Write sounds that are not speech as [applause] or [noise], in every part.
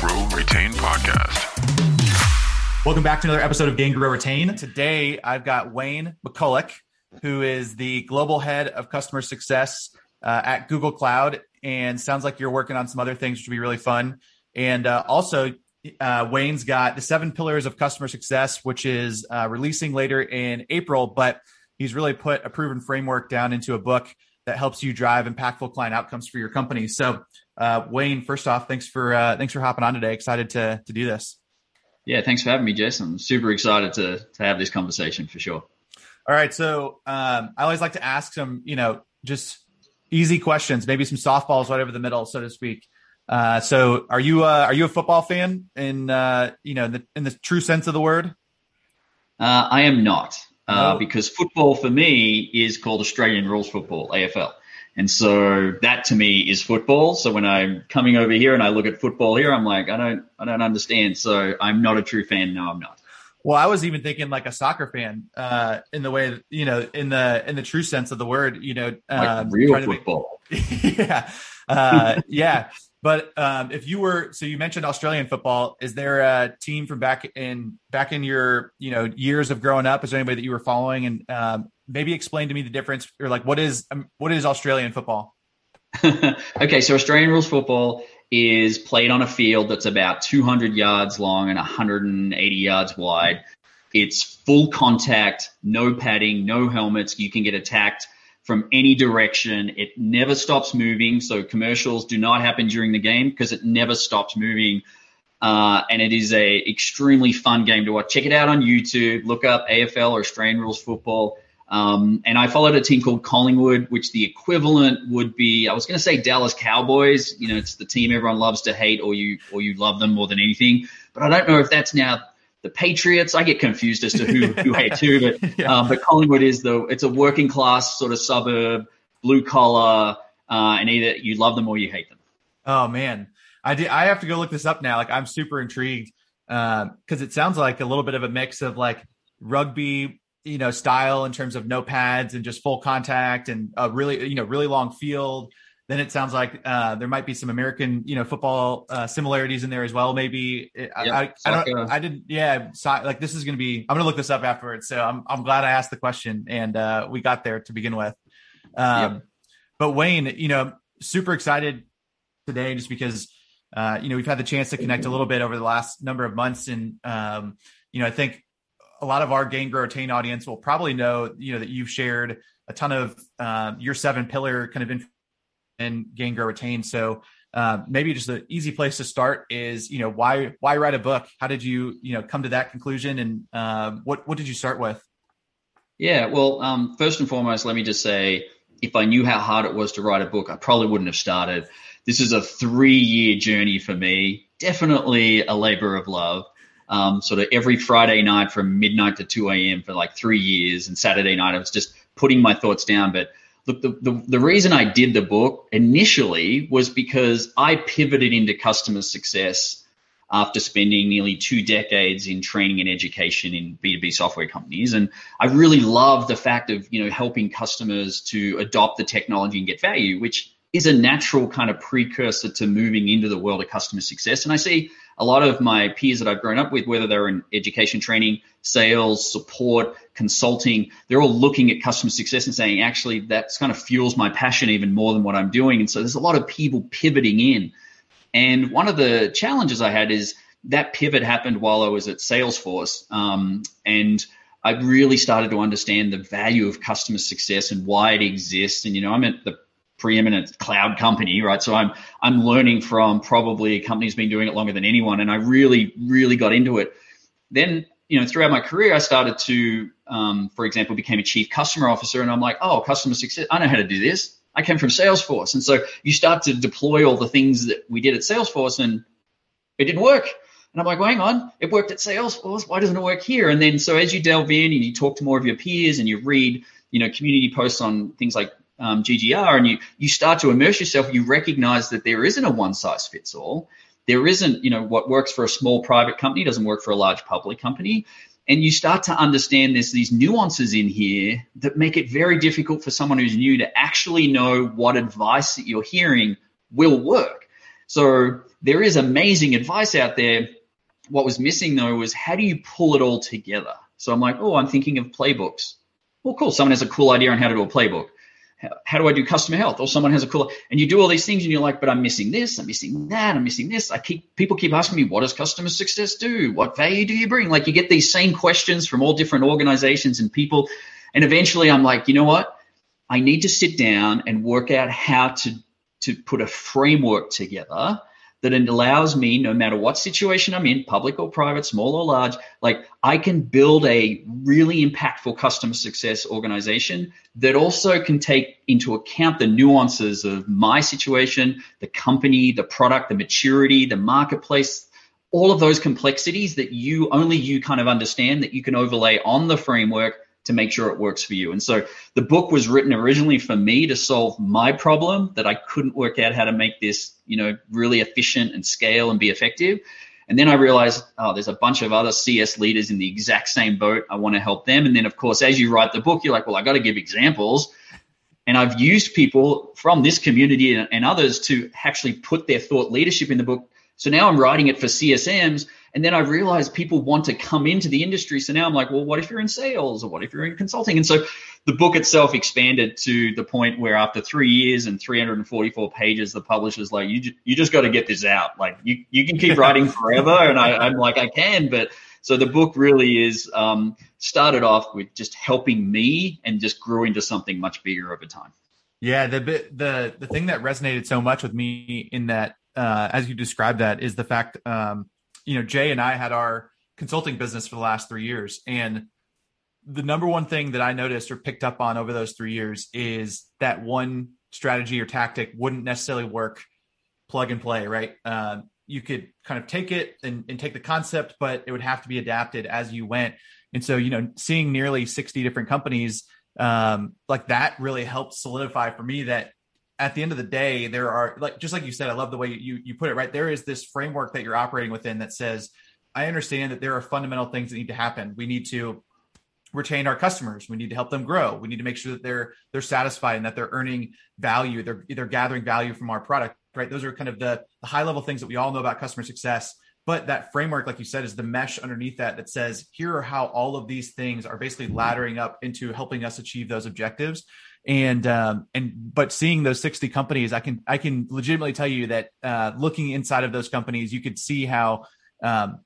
Grow Retain podcast. Welcome back to another episode of Gain Grow Retain. Today, I've got Wayne McCulloch, who is the global head of customer success uh, at Google Cloud, and sounds like you're working on some other things, which would be really fun. And uh, also, uh, Wayne's got the seven pillars of customer success, which is uh, releasing later in April, but he's really put a proven framework down into a book that helps you drive impactful client outcomes for your company. So, uh, Wayne, first off, thanks for uh, thanks for hopping on today. Excited to to do this. Yeah, thanks for having me, Jason. I'm super excited to to have this conversation for sure. All right, so um, I always like to ask some, you know, just easy questions, maybe some softballs right over the middle, so to speak. Uh, so, are you uh, are you a football fan in uh, you know in the, in the true sense of the word? Uh, I am not, uh, No. because football for me is called Australian rules football (AFL), and so that to me is football. So when I'm coming over here and I look at football here, I'm like, I don't I don't understand. So I'm not a true fan. No, I'm not. Well, I was even thinking like a soccer fan, uh, in the way that, you know, in the in the true sense of the word, you know, Like um, real trying to make- football. [laughs] yeah, uh, yeah. But um, if you were, so you mentioned Australian football. Is there a team from back in back in your you know years of growing up? Is there anybody that you were following? And um, maybe explain to me the difference, or like what is um, what is Australian football? [laughs] okay, so Australian rules football is played on a field that's about 200 yards long and 180 yards wide. It's full contact, no padding, no helmets. You can get attacked from any direction. It never stops moving. So commercials do not happen during the game because it never stops moving. Uh, and it is a extremely fun game to watch. Check it out on YouTube. Look up AFL or Australian rules football. Um, and I followed a team called Collingwood, which the equivalent would be, I was going to say Dallas Cowboys. You know, it's the team everyone loves to hate or you, or you love them more than anything. But I don't know if that's now the Patriots. I get confused as to who, [laughs] who hate who, but, Yeah. um, but Collingwood is the, it's a working class sort of suburb, blue collar, uh, and either you love them or you hate them. Oh man, I did. I have to go look this up now. Like I'm super intrigued because it sounds like a little bit of a mix of like rugby, you know, style in terms of no pads and just full contact and a really, you know, really long field. Then it sounds like uh, there might be some American, you know, football uh, similarities in there as well. Maybe I, I, I don't. I didn't. Yeah, so, like this is going to be. I'm going to look this up afterwards. So I'm I'm glad I asked the question and uh, we got there to begin with. Um, Yep. But Wayne, you know, super excited today just because uh, you know we've had the chance to connect a little bit over the last number of months, and um, you know I think a lot of our Gain Grow Retain audience will probably know you know that you've shared a ton of uh, your seven pillar kind of in Gain Grow Retain. So uh, maybe just an easy place to start is you know why why write a book? How did you you know come to that conclusion, and um, what what did you start with? Yeah, well, um, first and foremost, let me just say if I knew how hard it was to write a book, I probably wouldn't have started. This is a three year journey for me, definitely a labor of love. Um, sort of every Friday night from midnight to 2 a.m. for like three years, and Saturday night I was just putting my thoughts down. But look, the, the, the reason I did the book initially was because I pivoted into customer success after spending nearly two decades in training and education in B2B software companies. And I really love the fact of, you know, helping customers to adopt the technology and get value, which is a natural kind of precursor to moving into the world of customer success. And I see a lot of my peers that I've grown up with, whether they're in education training, sales, support, consulting, they're all looking at customer success and saying, actually, that's kind of fuels my passion even more than what I'm doing. And so there's a lot of people pivoting in. And one of the challenges I had is that pivot happened while I was at Salesforce. Um, and I really started to understand the value of customer success and why it exists. And, you know, I'm at the preeminent cloud company, right? So I'm, I'm learning from probably a company that's been doing it longer than anyone. And I really, really got into it. Then, you know, throughout my career, I started to, um, for example, became a chief customer officer and I'm like, oh, customer success. I know how to do this. I came from Salesforce. And so you start to deploy all the things that we did at Salesforce and it didn't work. And I'm like, well, hang on, it worked at Salesforce. Why doesn't it work here? And then so as you delve in and you talk to more of your peers and you read, you know, community posts on things like um, GGR and you, you start to immerse yourself, you recognize that there isn't a one size fits all. There isn't, you know, what works for a small private company doesn't work for a large public company. And you start to understand there's these nuances in here that make it very difficult for someone who's new to actually know what advice that you're hearing will work. So there is amazing advice out there. What was missing though was how do you pull it all together? So I'm like, oh, I'm thinking of playbooks. Well, cool. Someone has a cool idea on how to do a playbook. How, do I do customer health? Or someone has a cool, and you do all these things and you're like, but I'm missing this, I'm missing that, I'm missing this. I keep, people keep asking me, what does customer success do? What value do you bring? Like you get these same questions from all different organizations and people. And eventually I'm like, you know what? I need to sit down and work out how to, to put a framework together that it allows me, no matter what situation I'm in, public or private, small or large, like I can build a really impactful customer success organization that also can take into account the nuances of my situation, the company, the product, the maturity, the marketplace, all of those complexities that you only you kind of understand that you can overlay on the framework to make sure it works for you. And so the book was written originally for me to solve my problem that I couldn't work out how to make this, you know, really efficient and scale and be effective. And then I realized, oh, there's a bunch of other CS leaders in the exact same boat. I want to help them. And then, of course, as you write the book, you're like, well, I got to give examples. And I've used people from this community and others to actually put their thought leadership in the book. So now I'm writing it for CSMs and then I realized people want to come into the industry. So now I'm like, well, what if you're in sales or what if you're in consulting? And so the book itself expanded to the point where after three years and 344 pages, the publisher's like, you, you just got to get this out. Like you, you can keep writing [laughs] forever. And I, I'm like, I can, but so the book really is um, started off with just helping me and just grew into something much bigger over time. Yeah, the bit the the thing that resonated so much with me in that, uh, as you described that, is the fact um, you know, Jay and I had our consulting business for the last three years. And the number one thing that I noticed or picked up on over those three years is that one strategy or tactic wouldn't necessarily work plug and play, right? Uh, you could kind of take it and, and take the concept, but it would have to be adapted as you went. And so, you know, seeing nearly 60 different companies um, like that really helped solidify for me that at the end of the day, there are like just like you said, I love the way you you put it right. There is this framework that you're operating within that says, I understand that there are fundamental things that need to happen. We need to retain our customers. We need to help them grow. We need to make sure that they're they're satisfied and that they're earning value. They're they're gathering value from our product. Right. Those are kind of the, the high level things that we all know about customer success. But that framework, like you said, is the mesh underneath that that says here are how all of these things are basically laddering up into helping us achieve those objectives and um, and but seeing those 60 companies i can i can legitimately tell you that uh, looking inside of those companies you could see how um,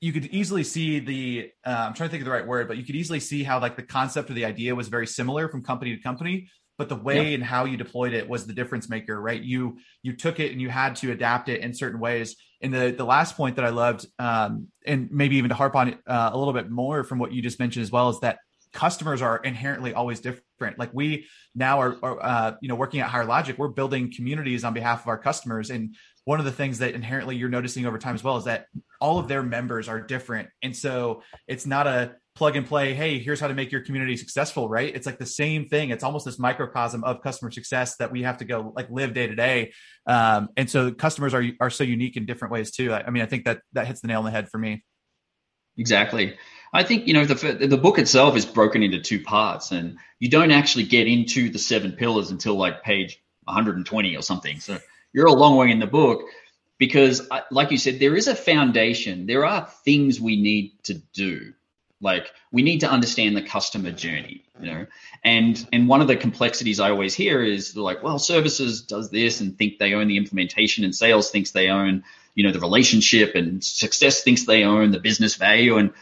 you could easily see the uh, i'm trying to think of the right word but you could easily see how like the concept or the idea was very similar from company to company but the way and how you deployed it was the difference maker right? You you took it and you had to adapt it in certain ways. And the the last point that i loved um, and maybe even to harp on it uh, a little bit more from what you just mentioned as well is that customers are inherently always different. Like we now are, are uh, you know, working at Higher Logic, we're building communities on behalf of our customers. And one of the things that inherently you're noticing over time as well is that all of their members are different. And so it's not a plug and play, hey, here's how to make your community successful, right? It's like the same thing. It's almost this microcosm of customer success that we have to go like live day to day. Um, and so customers are are so unique in different ways too. I, I mean, I think that that hits the nail on the head for me. Exactly. I think you know the the book itself is broken into two parts, and you don't actually get into the seven pillars until like page 120 or something. So you're a long way in the book because, uh, like you said, there is a foundation. There are things we need to do. Like we need to understand the customer journey, you know. And and one of the complexities I always hear is like, well, services does this and think they own the implementation, and sales thinks they own, you know, the relationship, and success thinks they own the business value, and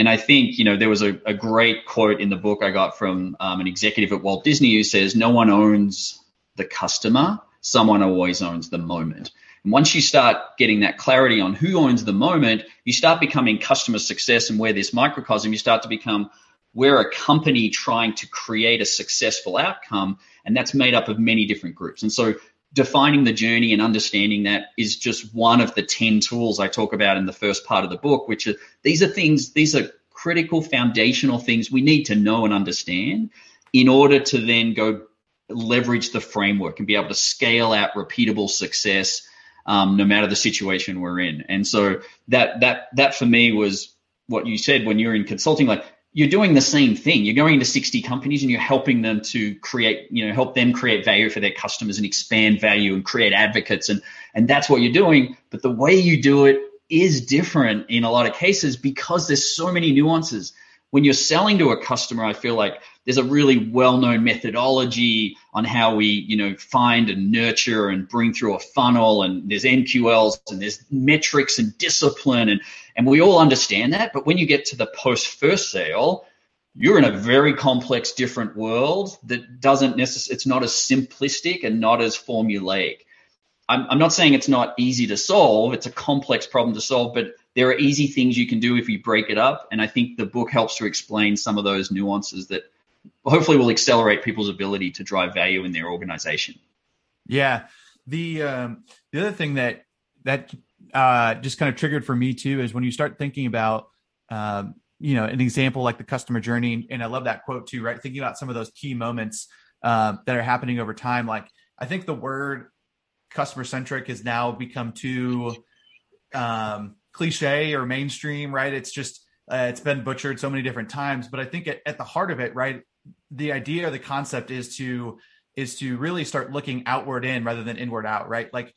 and I think, you know, there was a, a great quote in the book I got from um, an executive at Walt Disney who says, no one owns the customer, someone always owns the moment. And once you start getting that clarity on who owns the moment, you start becoming customer success and where this microcosm, you start to become we're a company trying to create a successful outcome. And that's made up of many different groups. And so defining the journey and understanding that is just one of the 10 tools I talk about in the first part of the book, which are these are things, these are critical foundational things we need to know and understand in order to then go leverage the framework and be able to scale out repeatable success um, no matter the situation we're in. And so that that that for me was what you said when you're in consulting, like you're doing the same thing. You're going to 60 companies and you're helping them to create, you know, help them create value for their customers and expand value and create advocates. And, and that's what you're doing. But the way you do it is different in a lot of cases because there's so many nuances. When you're selling to a customer, I feel like there's a really well-known methodology on how we, you know, find and nurture and bring through a funnel and there's MQLs and there's metrics and discipline and and we all understand that. But when you get to the post first sale, you're in a very complex, different world that doesn't necessarily, it's not as simplistic and not as formulaic. I'm, I'm not saying it's not easy to solve. It's a complex problem to solve, but there are easy things you can do if you break it up. And I think the book helps to explain some of those nuances that hopefully will accelerate people's ability to drive value in their organization. Yeah. The, um, the other thing that, that uh, just kind of triggered for me too is when you start thinking about um, you know an example like the customer journey and i love that quote too right thinking about some of those key moments um, that are happening over time like i think the word customer centric has now become too um, cliche or mainstream right? It's just uh, it's been butchered so many different times but i think at, at the heart of it right the idea or the concept is to is to really start looking outward in rather than inward out right? Like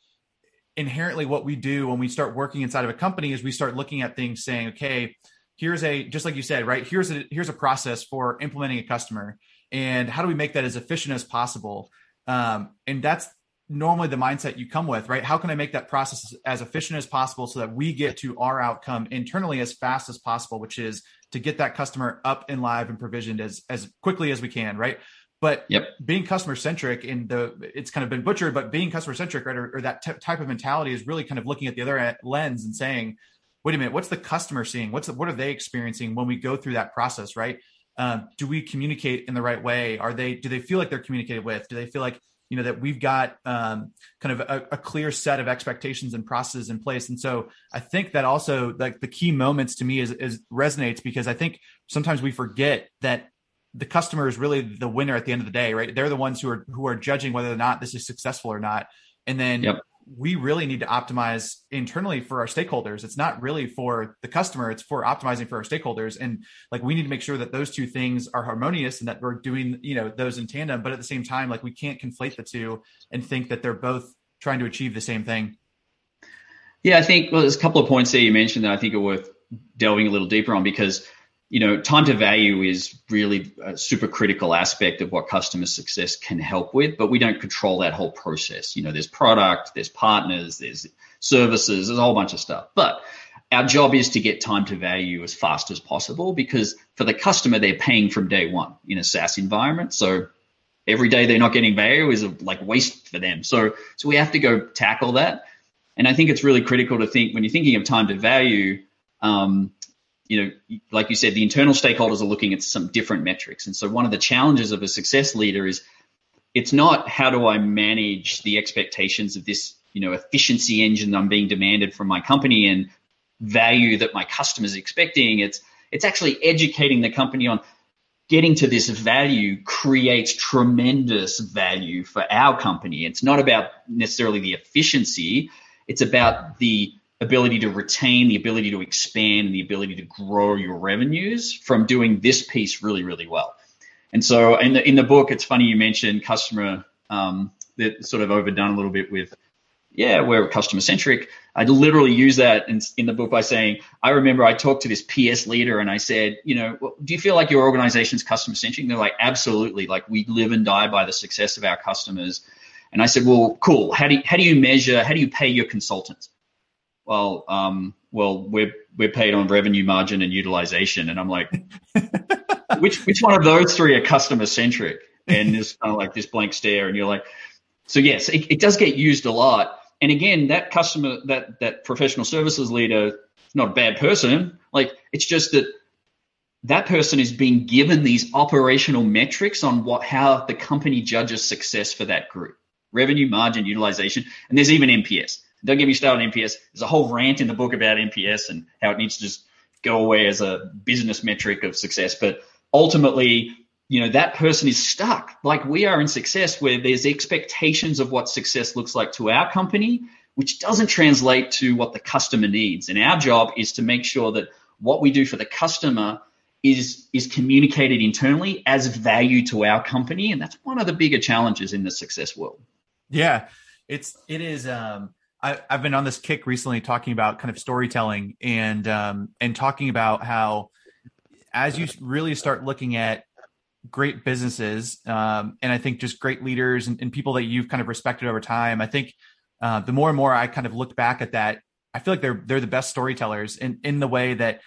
inherently what we do when we start working inside of a company is we start looking at things saying okay here's a just like you said right here's a here's a process for implementing a customer and how do we make that as efficient as possible? Um, and that's normally the mindset you come with right how can i make that process as efficient as possible so that we get to our outcome internally as fast as possible which is to get that customer up and live and provisioned as as quickly as we can right but yep. being customer centric and the it's kind of been butchered, but being customer centric, right, or, or that t- type of mentality is really kind of looking at the other lens and saying, wait a minute, what's the customer seeing? What's the, what are they experiencing when we go through that process, right? Um, do we communicate in the right way? Are they do they feel like they're communicated with? Do they feel like you know that we've got um, kind of a, a, clear set of expectations and processes in place? And so I think that also like the key moments to me is, is resonates because I think sometimes we forget that the customer is really the winner at the end of the day, right? They're the ones who are who are judging whether or not this is successful or not. And then yep. We really need to optimize internally for our stakeholders. It's not really for the customer, it's for optimizing for our stakeholders. And like we need to make sure that those two things are harmonious and that we're doing, you know, those in tandem, but at the same time like we can't conflate the two and think that they're both trying to achieve the same thing. Yeah, I think well there's a couple of points that you mentioned that I think are worth delving a little deeper on because you know, time to value is really a super critical aspect of what customer success can help with, but we don't control that whole process. You know, there's product, there's partners, there's services, there's a whole bunch of stuff. But our job is to get time to value as fast as possible because for the customer, they're paying from day one in a SaaS environment. So every day they're not getting value is a, like waste for them. So, so we have to go tackle that. And I think it's really critical to think when you're thinking of time to value, um, you know, like you said, the internal stakeholders are looking at some different metrics. And so one of the challenges of a success leader is it's not how do I manage the expectations of this, you know, efficiency engine that I'm being demanded from my company and value that my customers expecting. It's it's actually educating the company on getting to this value creates tremendous value for our company. It's not about necessarily the efficiency. It's about the ability to retain, the ability to expand, and the ability to grow your revenues from doing this piece really, really well. And so in the in the book, it's funny you mentioned customer um, that sort of overdone a little bit with, yeah, we're customer centric. I literally use that in, in the book by saying, I remember I talked to this PS leader and I said, you know, do you feel like your organization's customer centric? They're like, absolutely. Like we live and die by the success of our customers. And I said, well, cool. How do you, how do you measure? How do you pay your consultants? Well, um, well, we're we're paid on revenue margin and utilization, and I'm like, [laughs] which which one of those three are customer centric? And there's kind of like this blank stare, and you're like, so yes, it, it does get used a lot. And again, that customer, that that professional services leader, is not a bad person. Like it's just that that person is being given these operational metrics on what how the company judges success for that group revenue margin utilization and there's even nps don't get me started on NPS. There's a whole rant in the book about NPS and how it needs to just go away as a business metric of success. But ultimately, you know, that person is stuck like we are in success where there's expectations of what success looks like to our company, which doesn't translate to what the customer needs. And our job is to make sure that what we do for the customer is is communicated internally as value to our company, and that's one of the bigger challenges in the success world. Yeah, it's it is. Um, I, have been on this kick recently talking about kind of storytelling and um, and talking about how as you really start looking at great businesses um, and I think just great leaders and, and, people that you've kind of respected over time, I think uh, the more and more I kind of look back at that, I feel like they're they're the best storytellers in in the way that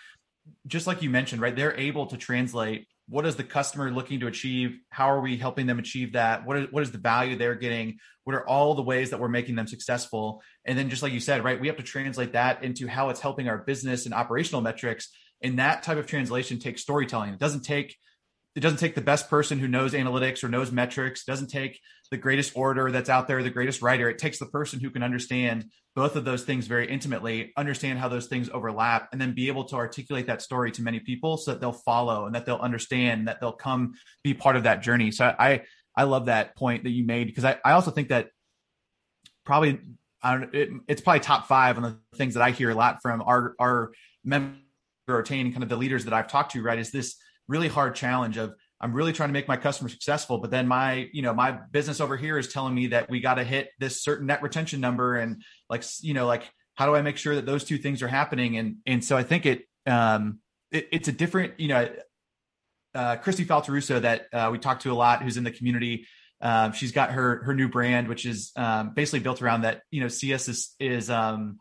just like you mentioned, right? They're able to translate what is the customer looking to achieve? How are we helping them achieve that? What is, what is the value they're getting? What are all the ways that we're making them successful? And then just like you said right we have to translate that into how it's helping our business and operational metrics. And that type of translation takes storytelling. It doesn't take it doesn't take the best person who knows analytics or knows metrics. It doesn't take the greatest orator that's out there the greatest writer it takes the person who can understand both of those things very intimately understand how those things overlap and then be able to articulate that story to many people so that they'll follow and that they'll understand that they'll come be part of that journey. So i i love that point that you made because i, I also think that probably I don't, it, it's probably top five on the things that i hear a lot from our our members or kind of the leaders that i've talked to right is this really hard challenge of I'm really trying to make my customer successful, but then my, you know, my business over here is telling me that we got to hit this certain net retention number and like, you know, like how do I make sure that those two things are happening? And and so I think it um it, it's a different, you know, uh Kristi Faltorusso that uh, we talked to a lot who's in the community. Um, she's got her her new brand, which is um, basically built around that, you know, CS is is um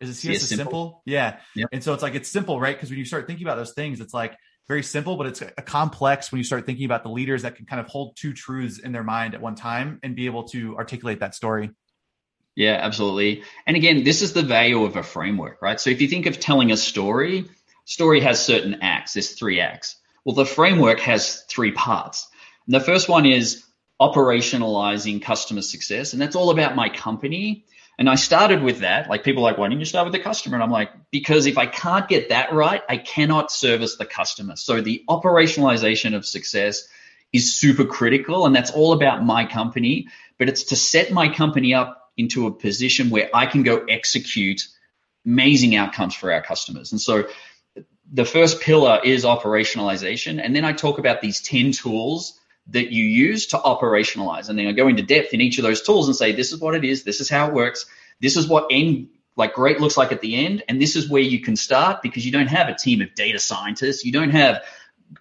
is it CS, CS simple? simple? Yeah. Yep. And so it's like it's simple, right? Because when you start thinking about those things, it's like very simple, but it's a complex when you start thinking about the leaders that can kind of hold two truths in their mind at one time and be able to articulate that story. Yeah, absolutely. And again, this is the value of a framework, right? So if you think of telling a story, story has certain acts. There's three acts. Well, the framework has three parts. And the first one is operationalizing customer success. And that's all about my company and I started with that. Like people like, why didn't you start with the customer? And I'm like, because if I can't get that right, I cannot service the customer. So the operationalization of success is super critical. And that's all about my company, but it's to set my company up into a position where I can go execute amazing outcomes for our customers. And so the first pillar is operationalization. And then I talk about these 10 tools that you use to operationalize. And then I go into depth in each of those tools and say, this is what it is. This is how it works. This is what end like great looks like at the end. And this is where you can start because you don't have a team of data scientists. You don't have,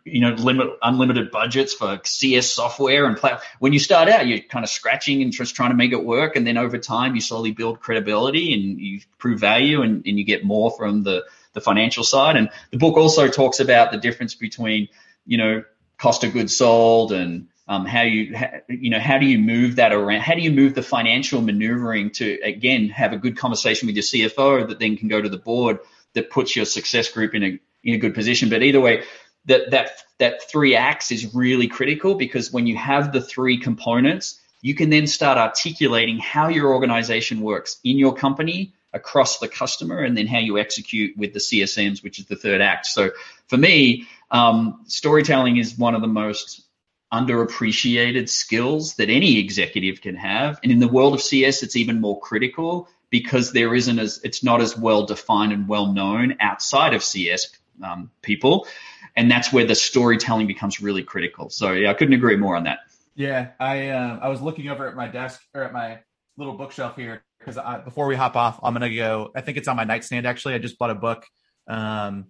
you know, limit, unlimited budgets for CS software and plat- when you start out, you're kind of scratching and just trying to make it work. And then over time, you slowly build credibility and you prove value and, and you get more from the, the financial side. And the book also talks about the difference between, you know, cost of goods sold and um, how you you know how do you move that around? How do you move the financial maneuvering to again have a good conversation with your cfo that then can go to the board that puts your success group in a in a good position? But either way that that that three acts is really critical because when you have the three components you can then start articulating how your organization works in your company across the customer and then how you execute with the csms which is the third act. So for me um, storytelling is one of the most underappreciated skills that any executive can have. And in the world of CS, it's even more critical because there isn't as, it's not as well defined and well known outside of CS um, people. And that's where the storytelling becomes really critical. So yeah, I couldn't agree more on that. Yeah, I uh, I was looking over at my desk or at my little bookshelf here because before we hop off, I'm gonna go. I think it's on my nightstand. Actually, I just bought a book um,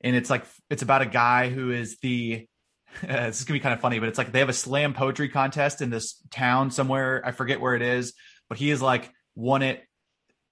and it's like it's about a guy who is the uh, [laughs] this is gonna be kind of funny, but it's like they have a slam poetry contest in this town somewhere. I forget where it is, but he is like won it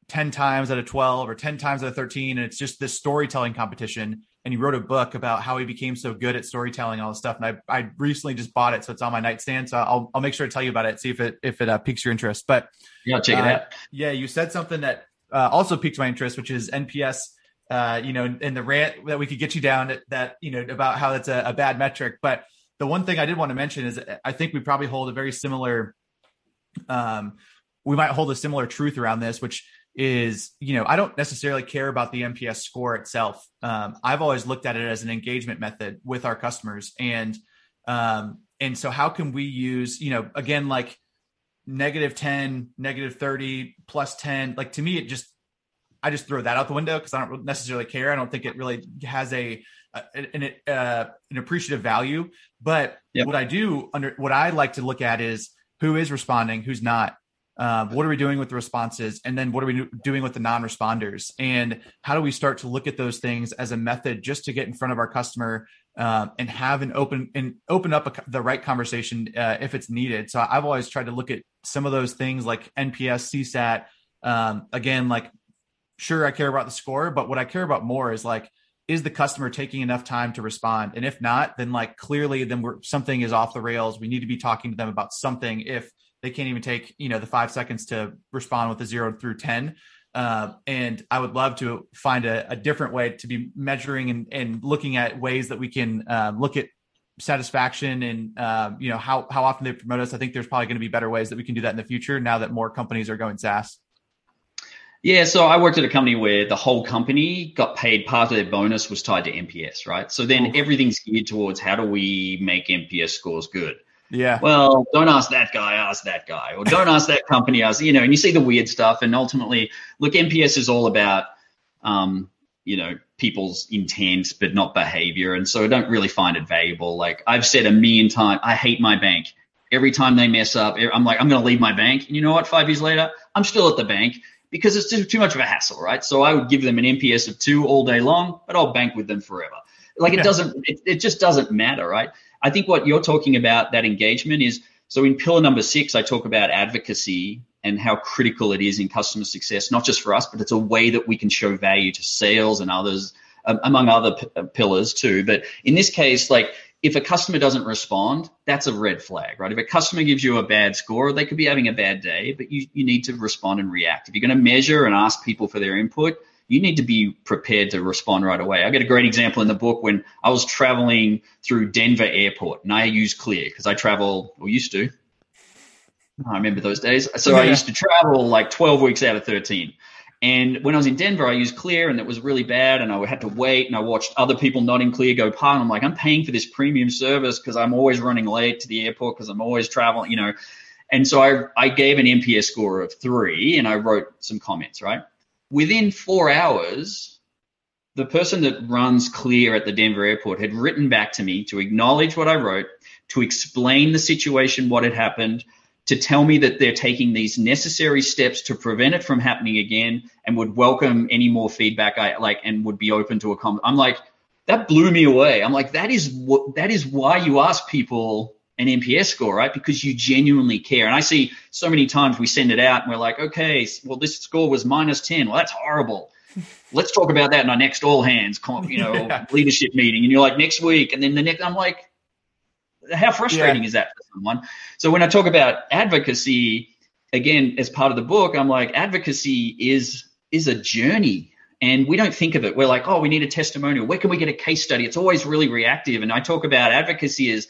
10 times out of 12 or 10 times out of 13. And it's just this storytelling competition. And he wrote a book about how he became so good at storytelling, all this stuff. And I, I recently just bought it. So it's on my nightstand. So I'll, I'll make sure to tell you about it. See if it, if it uh, piques your interest, but yeah, check it uh, out. Yeah. You said something that uh, also piqued my interest, which is NPS uh, you know, in the rant that we could get you down that, that you know, about how that's a, a, bad metric. But the one thing I did want to mention is I think we probably hold a very similar, um, we might hold a similar truth around this, which is, you know, I don't necessarily care about the NPS score itself. Um, I've always looked at it as an engagement method with our customers. And, um, and so how can we use, you know, again, like negative 10, negative 30, plus 10, like to me, it just, I just throw that out the window because I don't necessarily care. I don't think it really has a an, uh, an appreciative value. But yep. what I do under what I like to look at is who is responding, who's not. Um, what are we doing with the responses and then what are we doing with the non-responders and how do we start to look at those things as a method just to get in front of our customer um, and have an open and open up a, the right conversation uh, if it's needed so i've always tried to look at some of those things like nps csat um, again like sure i care about the score but what i care about more is like is the customer taking enough time to respond and if not then like clearly then we're something is off the rails we need to be talking to them about something if they can't even take you know the five seconds to respond with a zero through ten uh, and I would love to find a, a different way to be measuring and, and, looking at ways that we can um, look at satisfaction and um, you know how how often they promote us. I think there's probably going to be better ways that we can do that in the future now that more companies are going SaaS. Yeah, so I worked at a company where the whole company got paid part of their bonus was tied to NPS, right? So then everything's geared towards how do we make NPS scores good. Yeah. Well, don't ask that guy, ask that guy, or don't ask that company, ask you know. And you see the weird stuff, and ultimately, look, NPS is all about, um, you know, people's intent, but not behavior, and so I don't really find it valuable. Like I've said a million times, I hate my bank. Every time they mess up, I'm like, I'm going to leave my bank. And you know what? Five years later, I'm still at the bank because it's too, too much of a hassle, right? So I would give them an NPS of two all day long, but I'll bank with them forever. Like it yeah. doesn't, it, it just doesn't matter, right? I think what you're talking about, that engagement is so in pillar number six, I talk about advocacy and how critical it is in customer success, not just for us, but it's a way that we can show value to sales and others, um, among other p- uh, pillars too. But in this case, like if a customer doesn't respond, that's a red flag, right? If a customer gives you a bad score, they could be having a bad day, but you, you need to respond and react. If you're going to measure and ask people for their input, you need to be prepared to respond right away. I get a great example in the book when I was traveling through Denver airport and I use Clear because I travel or used to. I remember those days. So yeah. I [laughs] used to travel like 12 weeks out of 13. And when I was in Denver, I used Clear and it was really bad and I had to wait and I watched other people not in Clear go past. I'm like, I'm paying for this premium service because I'm always running late to the airport because I'm always traveling, you know. And so I, I gave an NPS score of three and I wrote some comments, right? within four hours, the person that runs Clear at the Denver airport had written back to me to acknowledge what I wrote, to explain the situation, what had happened, to tell me that they're taking these necessary steps to prevent it from happening again and would welcome any more feedback I like and would be open to a comment. I'm like, that blew me away. I'm like, that is what that is why you ask people an NPS score, right? Because you genuinely care. And I see so many times we send it out and we're like, okay, well, this score was minus 10. Well, that's horrible. [laughs] Let's talk about that in our next all hands, you know, [laughs] yeah. leadership meeting. And you're like, next week. And then the next, I'm like, how frustrating yeah. is that for someone? So when I talk about advocacy, again, as part of the book, I'm like, advocacy is, is a journey and we don't think of it. We're like, oh, we need a testimonial. Where can we get a case study? It's always really reactive. And I talk about advocacy as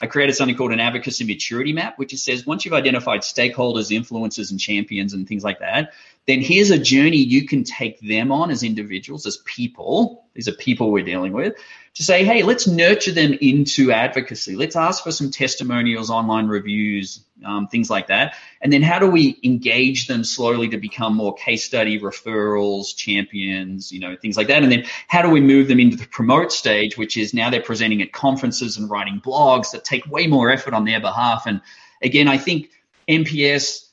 I created something called an advocacy maturity map, which says once you've identified stakeholders, influencers, and champions and things like that, then here's a journey you can take them on as individuals, as people. These are people we're dealing with to say, hey, let's nurture them into advocacy. Let's ask for some testimonials, online reviews, um, things like that. And then how do we engage them slowly to become more case study referrals, champions, you know, things like that. And then how do we move them into the promote stage, which is now they're presenting at conferences and writing blogs that take way more effort on their behalf. And again, I think NPS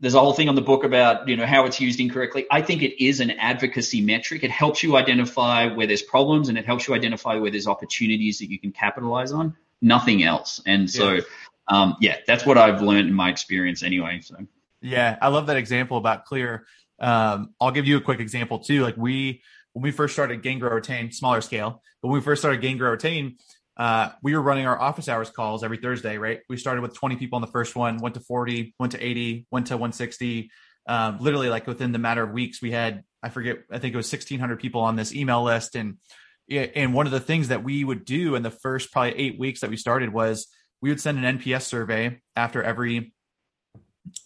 there's a whole thing on the book about you know how it's used incorrectly. I think it is an advocacy metric. It helps you identify where there's problems and it helps you identify where there's opportunities that you can capitalize on. Nothing else. And so, yeah, um, yeah that's what I've learned in my experience anyway. So yeah, I love that example about clear. Um, I'll give you a quick example too. Like we when we first started Gain Grow Retain, smaller scale, but when we first started Gain Grow Retain, uh, we were running our office hours calls every Thursday, right? We started with 20 people on the first one, went to 40, went to 80, went to 160. Um, literally, like within the matter of weeks, we had, I forget, I think it was 1,600 people on this email list. And, and one of the things that we would do in the first probably eight weeks that we started was we would send an NPS survey after every,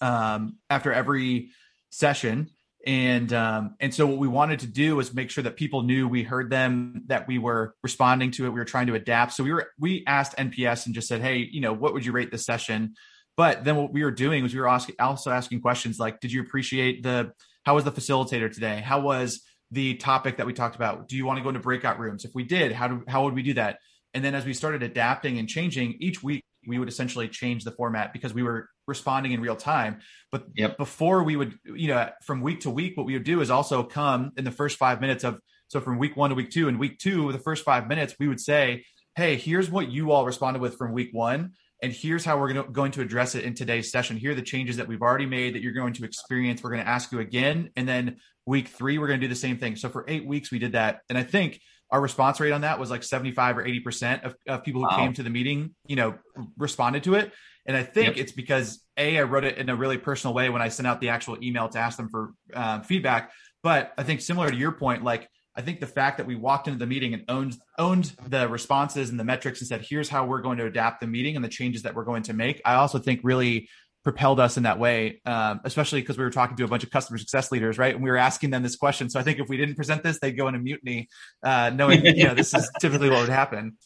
um, after every session and um, and so what we wanted to do was make sure that people knew we heard them that we were responding to it we were trying to adapt so we were we asked nps and just said hey you know what would you rate this session But then what we were doing was we were asking, also asking questions like, did you appreciate the, how was the facilitator today? How was the topic that we talked about? Do you want to go into breakout rooms? If we did, how do, how would we do that? And then as we started adapting and changing each week, we would essentially change the format because we were responding in real time. But yep. before we would, you know, from week to week, what we would do is also come in the first five minutes of, so from week one to week two and week two, the first five minutes, we would say, Hey, here's what you all responded with from week one. And here's how we're going to address it in today's session. Here are the changes that we've already made that you're going to experience. We're going to ask you again. And then week three, we're going to do the same thing. So for eight weeks, we did that. And I think our response rate on that was like 75 or 80% of, of people who wow. came to the meeting, you know, responded to it. And I think yep. it's because A, I wrote it in a really personal way when I sent out the actual email to ask them for um, feedback. But I think similar to your point, like I think the fact that we walked into the meeting and owned owned the responses and the metrics and said, here's how we're going to adapt the meeting and the changes that we're going to make. I also think really propelled us in that way, um, especially because we were talking to a bunch of customer success leaders, right? And we were asking them this question. So I think if we didn't present this, they'd go into mutiny, uh, knowing you know this is [laughs] typically what would happen.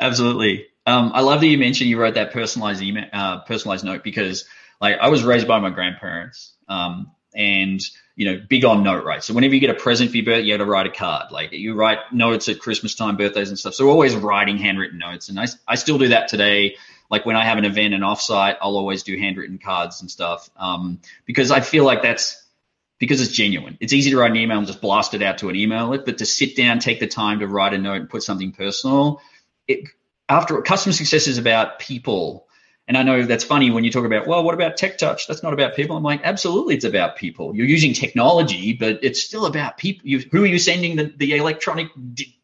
Absolutely. Um, I love that you mentioned you wrote that personalized email, uh, personalized note because like I was raised by my grandparents, um, and you know, big on note, right? So whenever you get a present for your birthday, you have to write a card. Like you write notes at Christmas time, birthdays and stuff. So we're always writing handwritten notes, and I I still do that today like when I have an event and offsite, I'll always do handwritten cards and stuff um, because I feel like that's because it's genuine. It's easy to write an email and just blast it out to an email it, but to sit down, take the time to write a note and put something personal. It, after customer success is about people. And I know that's funny when you talk about, well, what about tech touch? That's not about people. I'm like, absolutely, it's about people. You're using technology, but it's still about people. You, who are you sending the, the electronic,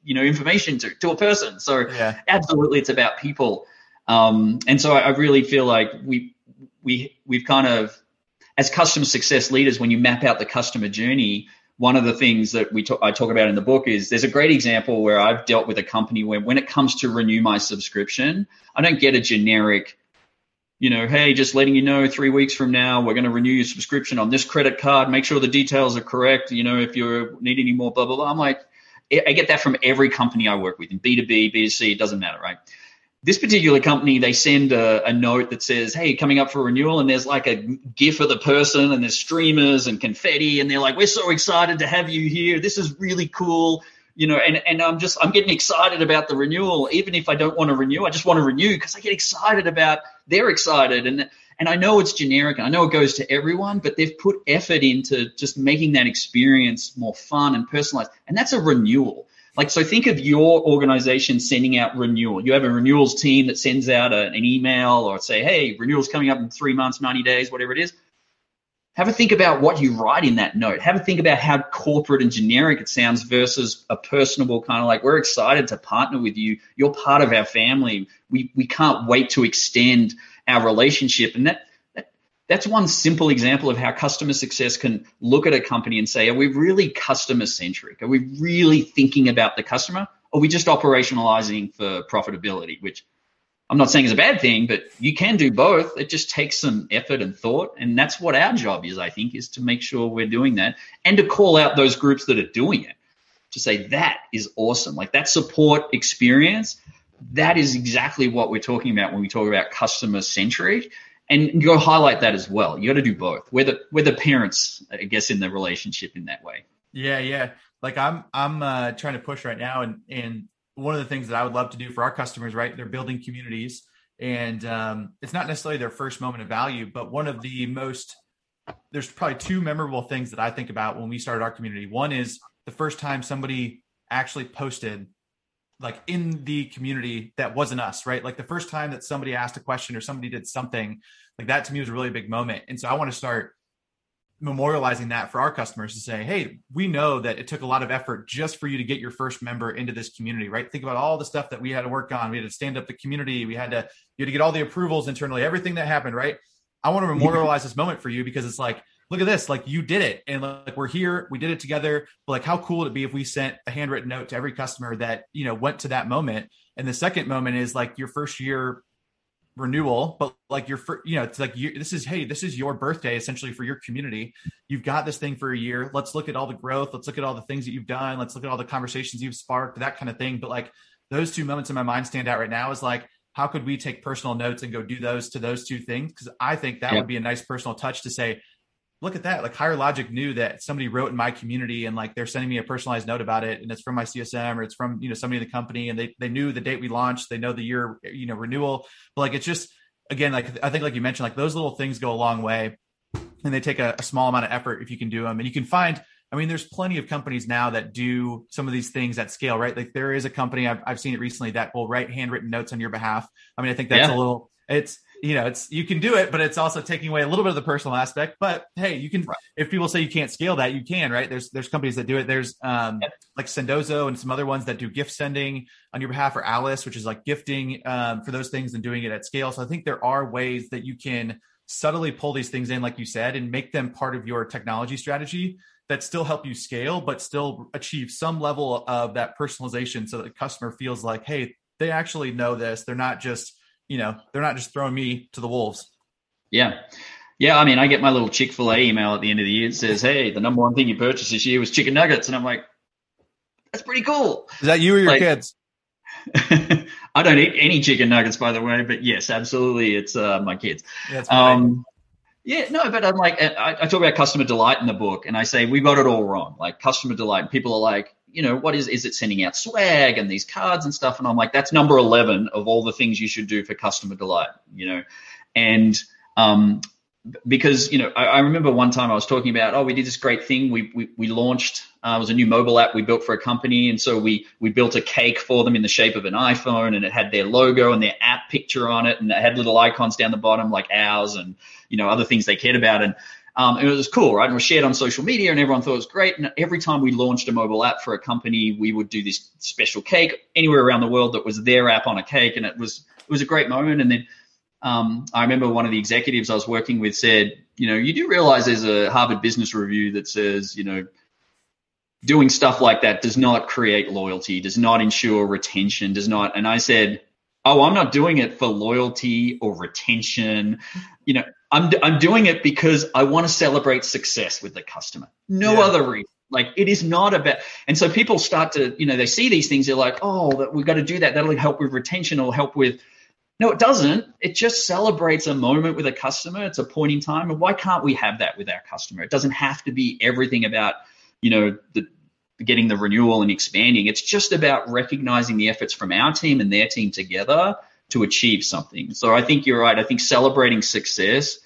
you know, information to, to a person? So yeah. absolutely, it's about people. Um, and so I, I really feel like we we we've kind of as customer success leaders, when you map out the customer journey, one of the things that we talk, I talk about in the book is there's a great example where I've dealt with a company where when it comes to renew my subscription, I don't get a generic, you know, hey, just letting you know three weeks from now, we're going to renew your subscription on this credit card. Make sure the details are correct. You know, if you need any more, blah, blah, blah. I'm like, I get that from every company I work with in B2B, B2C, it doesn't matter, right? This particular company, they send a, a, note that says, Hey, coming up for renewal. And there's like a GIF of the person and there's streamers and confetti. And they're like, We're so excited to have you here. This is really cool. You know, and, and I'm just, I'm getting excited about the renewal. Even if I don't want to renew, I just want to renew because I get excited about, they're excited. And, and I know it's generic and I know it goes to everyone, but they've put effort into just making that experience more fun and personalized. And that's a renewal. Like, so think of your organization sending out renewal. You have a renewals team that sends out a, an email or say, hey, renewal's coming up in three months, 90 days, whatever it is. Have a think about what you write in that note. Have a think about how corporate and generic it sounds versus a personable kind of like, we're excited to partner with you. You're part of our family. We, we can't wait to extend our relationship. And that, that's one simple example of how customer success can look at a company and say, are we really customer centric? Are we really thinking about the customer? Or are we just operationalizing for profitability, which I'm not saying is a bad thing, but you can do both. It just takes some effort and thought. And that's what our job is, I think, is to make sure we're doing that and to call out those groups that are doing it to say that is awesome. Like that support experience, that is exactly what we're talking about when we talk about customer centric and you got to highlight that as well. You got to do both. We're the we're the parents, I guess, in the relationship in that way. Yeah, yeah. Like I'm I'm uh, trying to push right now, and and one of the things that I would love to do for our customers, right? They're building communities, and um, it's not necessarily their first moment of value, but one of the most there's probably two memorable things that I think about when we started our community. One is the first time somebody actually posted like in the community that wasn't us, right? Like the first time that somebody asked a question or somebody did something, like that to me was a really big moment. And so I want to start memorializing that for our customers to say, hey, we know that it took a lot of effort just for you to get your first member into this community, right? Think about all the stuff that we had to work on. We had to stand up the community. We had to, you had to get all the approvals internally, everything that happened, right? I want to memorialize this moment for you because it's like, look at this, like you did it. And like we're here, we did it together. But like how cool would it be if we sent a handwritten note to every customer that, you know, went to that moment. And the second moment is like your first year renewal, but like your first, you know, it's like you, this is, hey, this is your birthday essentially for your community. You've got this thing for a year. Let's look at all the growth. Let's look at all the things that you've done. Let's look at all the conversations you've sparked, that kind of thing. But like those two moments in my mind stand out right now is like, how could we take personal notes and go do those to those two things? Because I think that would be a nice personal touch to say, look at that. Like Higher Logic knew that somebody wrote in my community and like they're sending me a personalized note about it and it's from my CSM or it's from, you know, somebody in the company and they, they knew the date we launched, they know the year, you know, renewal. But like, it's just, again, like, I think like you mentioned, like those little things go a long way and they take a, a small amount of effort if you can do them and you can find, I mean, there's plenty of companies now that do some of these things at scale, right? Like there is a company I've, I've seen it recently that will write handwritten notes on your behalf. I mean, I think that's yeah. a little, it's, you know, it's you can do it, but it's also taking away a little bit of the personal aspect. But hey, you can right. if people say you can't scale that, you can, right? There's there's companies that do it. There's um yep. like Sendoso and some other ones that do gift sending on your behalf, or Alyce, which is like gifting um, for those things and doing it at scale. So I think there are ways that you can subtly pull these things in, like you said, and make them part of your technology strategy that still help you scale, but still achieve some level of that personalization so that the customer feels like, hey, they actually know this. They're not just you know, they're not just throwing me to the wolves. Yeah. Yeah, I mean, I get my little Chick fil A email at the end of the year. It says, Hey, the number one thing you purchased this year was chicken nuggets. And I'm like, That's pretty cool. Is that you or your like, kids? [laughs] I don't eat any chicken nuggets, by the way, but yes, absolutely. It's uh, my kids. Yeah, um, yeah, no, but I'm like, I, I, talk about customer delight in the book, and I say we got it all wrong. Like customer delight, people are like, you know, what is is it sending out swag and these cards and stuff? And I'm like, that's number eleven of all the things you should do for customer delight, you know, and um, because you know, I, I, remember one time I was talking about, oh, we did this great thing. We we, we launched. Uh, it was a new mobile app we built for a company, and so we we built a cake for them in the shape of an iPhone, and it had their logo and their app picture on it, and it had little icons down the bottom like ours and you know other things they cared about, and um, it was cool, right? And it was shared on social media, and everyone thought it was great. And every time we launched a mobile app for a company, we would do this special cake anywhere around the world that was their app on a cake, and it was it was a great moment. And then um, I remember one of the executives I was working with said, you know, you do realize there's a Harvard Business Review that says, you know, doing stuff like that does not create loyalty, does not ensure retention, does not. And I said, oh, I'm not doing it for loyalty or retention. You know, I'm, I'm doing it because I want to celebrate success with the customer. No yeah. other reason. Like it is not about, and so people start to, you know, they see these things. They're like, oh, that we've got to do that. That'll help with retention It'll help with. No, it doesn't. It just celebrates a moment with a customer. It's a point in time. And why can't we have that with our customer? It doesn't have to be everything about, you know, the, getting the renewal and expanding. It's just about recognizing the efforts from our team and their team together to achieve something. So I think you're right. I think celebrating success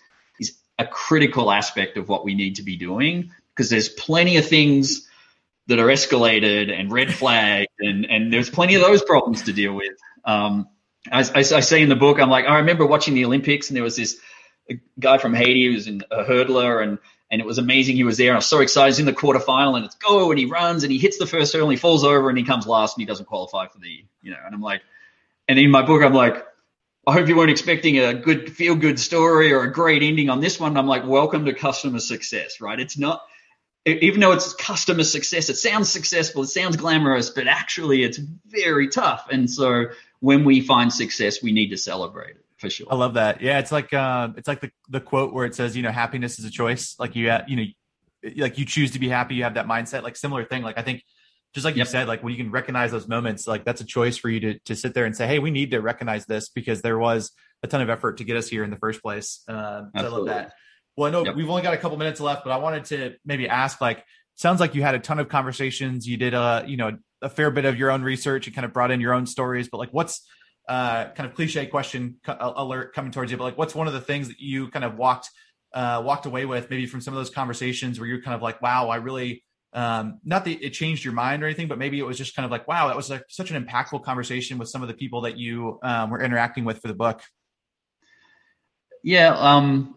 a critical aspect of what we need to be doing because there's plenty of things that are escalated and red flagged and, and there's plenty of those problems to deal with. Um, I say in the book, I'm like, I remember watching the Olympics and there was this guy from Haiti who was a hurdler and and it was amazing. He was there. I was so excited. He's in the quarterfinal, and it's go, and he runs, and he hits the first hurdle, and he falls over, and he comes last, and he doesn't qualify for the, you know. And I'm like, and in my book, I'm like, I hope you weren't expecting a good feel good story or a great ending on this one. I'm like, welcome to customer success, right? It's not, even though it's customer success, it sounds successful, it sounds glamorous, but actually it's very tough. And so when we find success, we need to celebrate it for sure. I love that. Yeah, it's like uh, it's like the the quote where it says, you know, happiness is a choice. Like you, you know, like you choose to be happy. You have that mindset. Like similar thing. Like I think just like yep. you said, like when you can recognize those moments, like that's a choice for you to to sit there and say, hey, we need to recognize this because there was a ton of effort to get us here in the first place. Um, I love that. Well, I know yep. we've only got a couple minutes left, but I wanted to maybe ask, like, sounds like you had a ton of conversations. You did a, you know, a fair bit of your own research. You kind of brought in your own stories, but like, what's uh, kind of cliche question alert coming towards you? But like, what's one of the things that you kind of walked uh, walked away with, maybe from some of those conversations where you're kind of like, wow, I really um, not that it changed your mind or anything, but maybe it was just kind of like, wow, that was such an impactful conversation with some of the people that you um, were interacting with for the book. Yeah. Um,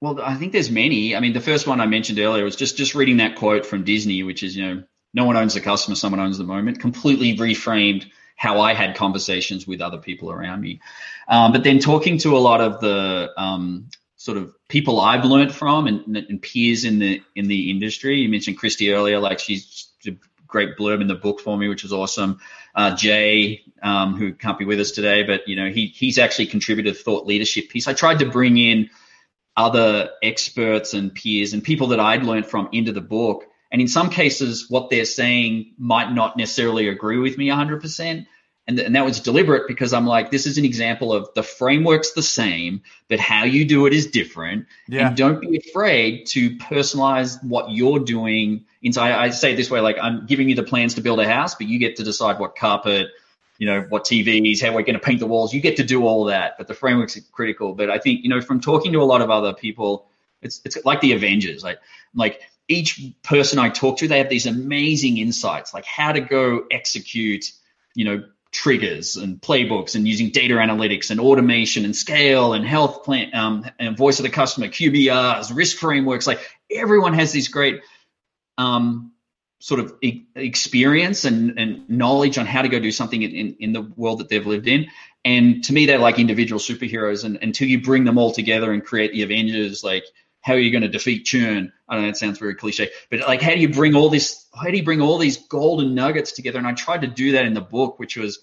well, I think there's many. I mean, the first one I mentioned earlier was just just reading that quote from Disney, which is, you know, no one owns the customer, someone owns the moment. Completely reframed how I had conversations with other people around me. Um, but then talking to a lot of the um, sort of people I've learned from and, and, peers in the in the industry. You mentioned Kristi earlier, like she's a great blurb in the book for me, which is awesome. Uh, Jay, um, who can't be with us today, but you know he he's actually contributed thought leadership piece. I tried to bring in other experts and peers and people that I'd learned from into the book. And in some cases, what they're saying might not necessarily agree with me 100%. And, th- and that was deliberate because I'm like, this is an example of the framework's the same, but how you do it is different. Yeah. And don't be afraid to personalize what you're doing. Inside, I say it this way, like I'm giving you the plans to build a house, but you get to decide what carpet, you know, what TVs, how we're going to paint the walls. You get to do all that, but the framework's critical. But I think, you know, from talking to a lot of other people, it's, it's like the Avengers, like, like each person I talk to, they have these amazing insights, like how to go execute, you know, triggers and playbooks and using data analytics and automation and scale and health plan um, and voice of the customer, QBRs, risk frameworks. Like everyone has these great um, sort of e- experience and, and knowledge on how to go do something in, in, in, the world that they've lived in. And to me, they're like individual superheroes. And until you bring them all together and create the Avengers, like how are you going to defeat churn? I don't know, it sounds very cliche, but like, how do you bring all this, how do you bring all these golden nuggets together? And I tried to do that in the book, which was,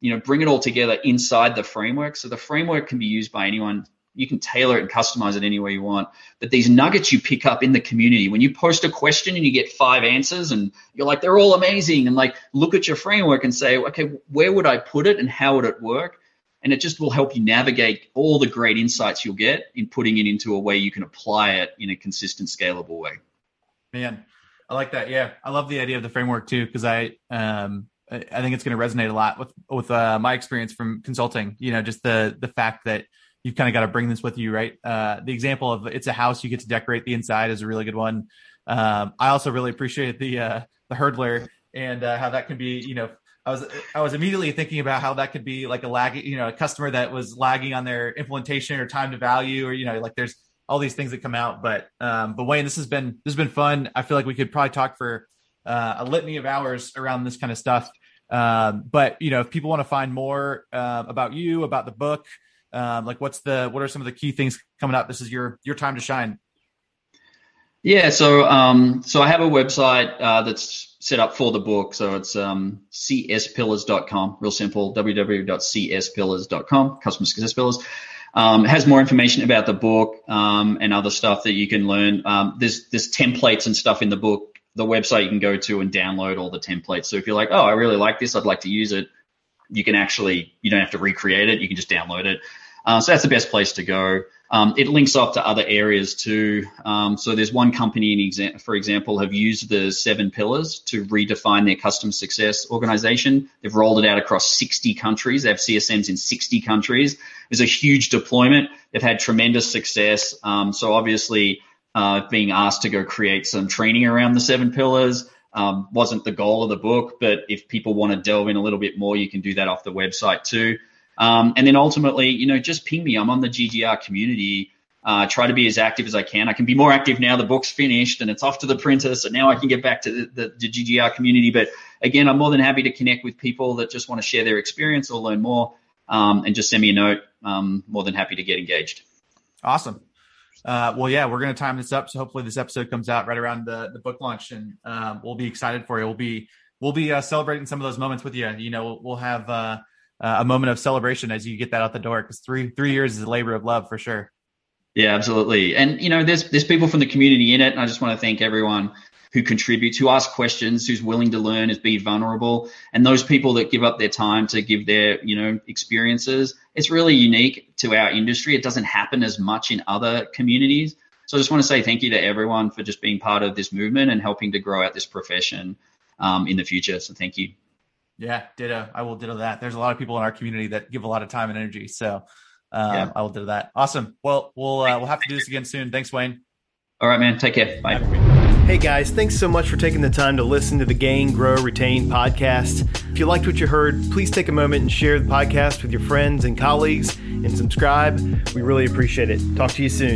you know, bring it all together inside the framework. So the framework can be used by anyone. You can tailor it and customize it any way you want. But these nuggets you pick up in the community, when you post a question and you get five answers and you're like, they're all amazing. And like, look at your framework and say, okay, where would I put it and how would it work? And it just will help you navigate all the great insights you'll get in putting it into a way you can apply it in a consistent, scalable way. Man, I like that. Yeah, I love the idea of the framework too because I um I think it's going to resonate a lot with with uh, my experience from consulting. You know, just the the fact that you've kind of got to bring this with you, right? Uh, the example of it's a house you get to decorate the inside is a really good one. Um, I also really appreciate the uh, the hurdler and uh, how that can be, you know, I was I was immediately thinking about how that could be like a lag, you know, a customer that was lagging on their implementation or time to value, or you know, like there's all these things that come out. But um, but Wayne, this has been this has been fun. I feel like we could probably talk for uh, a litany of hours around this kind of stuff. Um, but you know, if people want to find more uh, about you, about the book, um, like what's the what are some of the key things coming up? This is your your time to shine. Yeah, so um, so I have a website uh, that's set up for the book. So it's um, cspillars.com, real simple, www.cspillars.com, customer success pillars. Um, has more information about the book um, and other stuff that you can learn. Um, there's there's templates and stuff in the book. The website you can go to and download all the templates. So if you're like, oh, I really like this, I'd like to use it, you can actually you don't have to recreate it. You can just download it. Uh, so that's the best place to go. Um, it links off to other areas too. Um, so there's one company, for example, have used the seven pillars to redefine their customer success organization. They've rolled it out across 60 countries. They have CSMs in 60 countries. It's a huge deployment. They've had tremendous success. Um, so obviously, uh, being asked to go create some training around the seven pillars um, wasn't the goal of the book. But if people want to delve in a little bit more, you can do that off the website too. Um, and then ultimately, you know, just ping me. I'm on the GGR community. Uh, try to be as active as I can. I can be more active now. The book's finished and it's off to the printer, so now I can get back to the, the, the GGR community. But again, I'm more than happy to connect with people that just want to share their experience or learn more, um, and just send me a note. Um, more than happy to get engaged. Awesome. Uh, well, yeah, we're going to time this up. So hopefully this episode comes out right around the, the book launch and, um, we'll be excited for you. We'll be, we'll be, uh, celebrating some of those moments with you. You know, we'll, we'll have, uh, uh, a moment of celebration as you get that out the door because three three years is a labor of love for sure. Yeah, absolutely. And you know, there's there's people from the community in it, and I just want to thank everyone who contributes, who asks questions, who's willing to learn, is be vulnerable, and those people that give up their time to give their you know experiences. It's really unique to our industry. It doesn't happen as much in other communities. So I just want to say thank you to everyone for just being part of this movement and helping to grow out this profession um, in the future. So thank you. Yeah, ditto. I will ditto that. There's a lot of people in our community that give a lot of time and energy. So um, yeah. I will do that. Awesome. Well, we'll uh, we'll have to do this again soon. Thanks, Wayne. All right, man. Take care. Bye. Hey guys, thanks so much for taking the time to listen to the Gain, Grow, Retain podcast. If you liked what you heard, please take a moment and share the podcast with your friends and colleagues and subscribe. We really appreciate it. Talk to you soon.